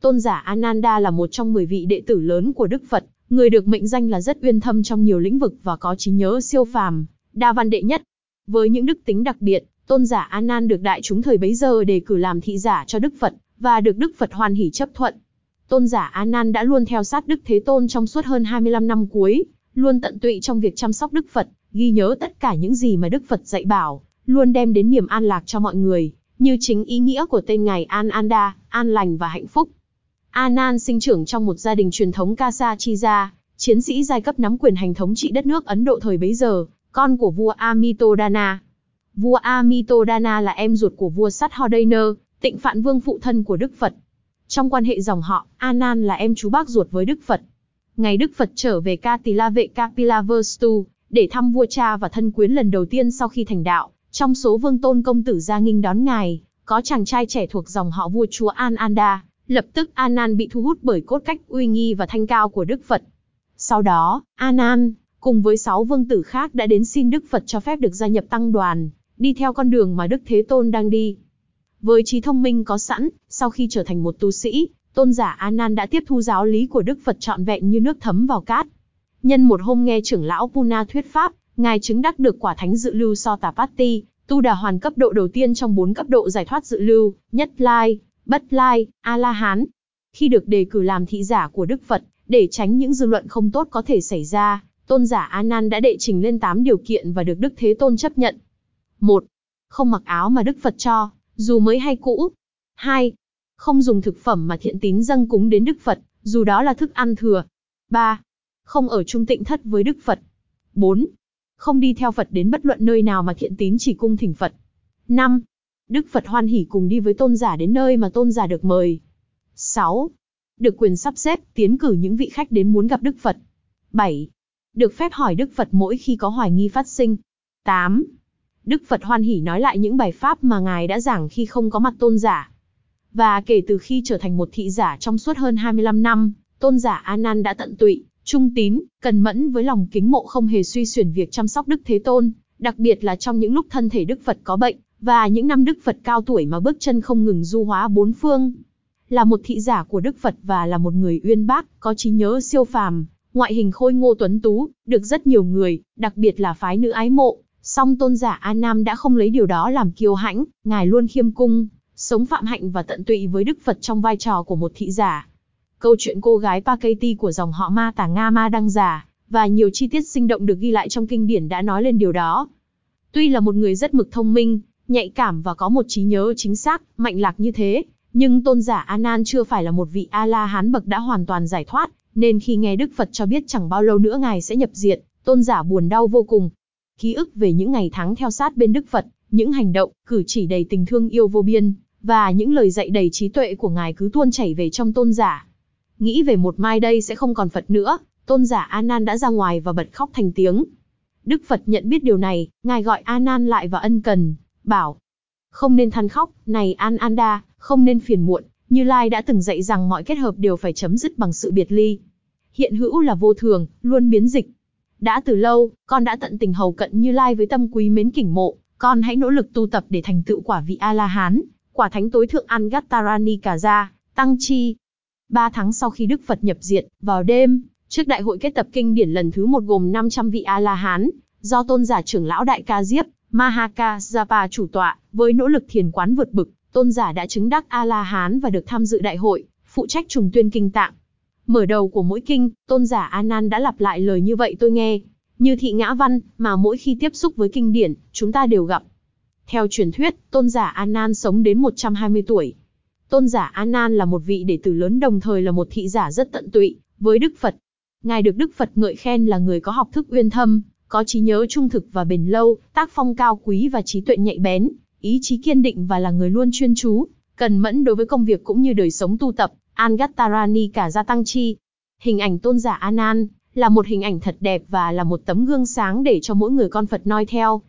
tôn giả Ananda là một trong 10 vị đệ tử lớn của Đức Phật, người được mệnh danh là rất uyên thâm trong nhiều lĩnh vực và có trí nhớ siêu phàm, đa văn đệ nhất. Với những đức tính đặc biệt, tôn giả Anan được đại chúng thời bấy giờ đề cử làm thị giả cho Đức Phật, và được Đức Phật hoan hỷ chấp thuận. Tôn giả Anan đã luôn theo sát Đức Thế Tôn trong suốt hơn 25 năm cuối, luôn tận tụy trong việc chăm sóc Đức Phật, ghi nhớ tất cả những gì mà Đức Phật dạy bảo, luôn đem đến niềm an lạc cho mọi người, như chính ý nghĩa của tên ngài Ananda, an lành và hạnh phúc. Anan sinh trưởng trong một gia đình truyền thống Kasa Chiza, chiến sĩ giai cấp nắm quyền hành thống trị đất nước Ấn Độ thời bấy giờ, con của vua Amitodana. Vua Amitodana là em ruột của vua Sathodana, tịnh phạn vương phụ thân của Đức Phật. Trong quan hệ dòng họ, Anan là em chú bác ruột với Đức Phật. Ngày Đức Phật trở về Katila vệ Kapilavastu, để thăm vua cha và thân quyến lần đầu tiên sau khi thành đạo, trong số vương tôn công tử gia nghinh đón ngài, có chàng trai trẻ thuộc dòng họ vua chúa Ananda. Lập tức A Nan bị thu hút bởi cốt cách uy nghi và thanh cao của Đức Phật. Sau đó, A Nan cùng với sáu vương tử khác đã đến xin Đức Phật cho phép được gia nhập tăng đoàn, đi theo con đường mà Đức Thế Tôn đang đi. Với trí thông minh có sẵn, sau khi trở thành một tu sĩ, tôn giả A Nan đã tiếp thu giáo lý của Đức Phật trọn vẹn như nước thấm vào cát. Nhân một hôm nghe trưởng lão Puna thuyết pháp, ngài chứng đắc được quả thánh dự lưu Sotapatti, tu đà hoàn cấp độ đầu tiên trong bốn cấp độ giải thoát dự lưu, nhất lai, bất lai, A-la-hán. Khi được đề cử làm thị giả của Đức Phật, để tránh những dư luận không tốt có thể xảy ra, tôn giả Anan đã đệ trình lên 8 điều kiện và được Đức Thế Tôn chấp nhận. 1. Không mặc áo mà Đức Phật cho, dù mới hay cũ. 2. Không dùng thực phẩm mà thiện tín dâng cúng đến Đức Phật, dù đó là thức ăn thừa. 3. Không ở trung tịnh thất với Đức Phật. 4. Không đi theo Phật đến bất luận nơi nào mà thiện tín chỉ cung thỉnh Phật. 5. Đức Phật hoan hỉ cùng đi với tôn giả đến nơi mà tôn giả được mời. 6. Được quyền sắp xếp, tiến cử những vị khách đến muốn gặp Đức Phật. 7. Được phép hỏi Đức Phật mỗi khi có hoài nghi phát sinh. 8. Đức Phật hoan hỉ nói lại những bài pháp mà Ngài đã giảng khi không có mặt tôn giả. Và kể từ khi trở thành một thị giả trong suốt hơn 25 năm, tôn giả Anan đã tận tụy, trung tín, cần mẫn với lòng kính mộ không hề suy xuyển việc chăm sóc Đức Thế Tôn, đặc biệt là trong những lúc thân thể Đức Phật có bệnh, và những năm Đức Phật cao tuổi mà bước chân không ngừng du hóa bốn phương. Là một thị giả của Đức Phật và là một người uyên bác, có trí nhớ siêu phàm, ngoại hình khôi ngô tuấn tú, được rất nhiều người, đặc biệt là phái nữ ái mộ. Song tôn giả A Nam đã không lấy điều đó làm kiêu hãnh, ngài luôn khiêm cung, sống phạm hạnh và tận tụy với Đức Phật trong vai trò của một thị giả. Câu chuyện cô gái Pakati của dòng họ Ma Tả Nga Ma đăng giả, và nhiều chi tiết sinh động được ghi lại trong kinh điển đã nói lên điều đó. Tuy là một người rất mực thông minh, nhạy cảm và có một trí nhớ chính xác, mạnh lạc như thế, nhưng tôn giả Anan chưa phải là một vị A-la-hán bậc đã hoàn toàn giải thoát, nên khi nghe Đức Phật cho biết chẳng bao lâu nữa ngài sẽ nhập diệt, tôn giả buồn đau vô cùng. Ký ức về những ngày tháng theo sát bên Đức Phật, những hành động, cử chỉ đầy tình thương yêu vô biên, và những lời dạy đầy trí tuệ của ngài cứ tuôn chảy về trong tôn giả. Nghĩ về một mai đây sẽ không còn Phật nữa, tôn giả Anan đã ra ngoài và bật khóc thành tiếng. Đức Phật nhận biết điều này, ngài gọi Anan lại và ân cần, bảo, không nên than khóc, này An Anda, không nên phiền muộn, Như Lai đã từng dạy rằng mọi kết hợp đều phải chấm dứt bằng sự biệt ly. Hiện hữu là vô thường, luôn biến dịch. Đã từ lâu, con đã tận tình hầu cận Như Lai với tâm quý mến kỉnh mộ, con hãy nỗ lực tu tập để thành tựu quả vị A-la-hán, quả thánh tối thượng Angattarani cả gia tăng chi. Ba tháng sau khi Đức Phật nhập diệt, vào đêm, trước đại hội kết tập kinh điển lần thứ một gồm 500 vị A-la-hán, do tôn giả trưởng lão Đại Ca Diếp, Mahaka Japa chủ tọa, với nỗ lực thiền quán vượt bực, tôn giả đã chứng đắc A-la-hán và được tham dự đại hội, phụ trách trùng tuyên kinh tạng. Mở đầu của mỗi kinh, tôn giả Anan đã lặp lại lời như vậy tôi nghe, như thị ngã văn, mà mỗi khi tiếp xúc với kinh điển, chúng ta đều gặp. Theo truyền thuyết, tôn giả Anan sống đến 120 tuổi. Tôn giả Anan là một vị đệ tử lớn đồng thời là một thị giả rất tận tụy, với Đức Phật. Ngài được Đức Phật ngợi khen là người có học thức uyên thâm, có trí nhớ trung thực và bền lâu, tác phong cao quý và trí tuệ nhạy bén, ý chí kiên định và là người luôn chuyên chú, cần mẫn đối với công việc cũng như đời sống tu tập, Angattarani cả gia tăng chi. Hình ảnh tôn giả Anan là một hình ảnh thật đẹp và là một tấm gương sáng để cho mỗi người con Phật noi theo.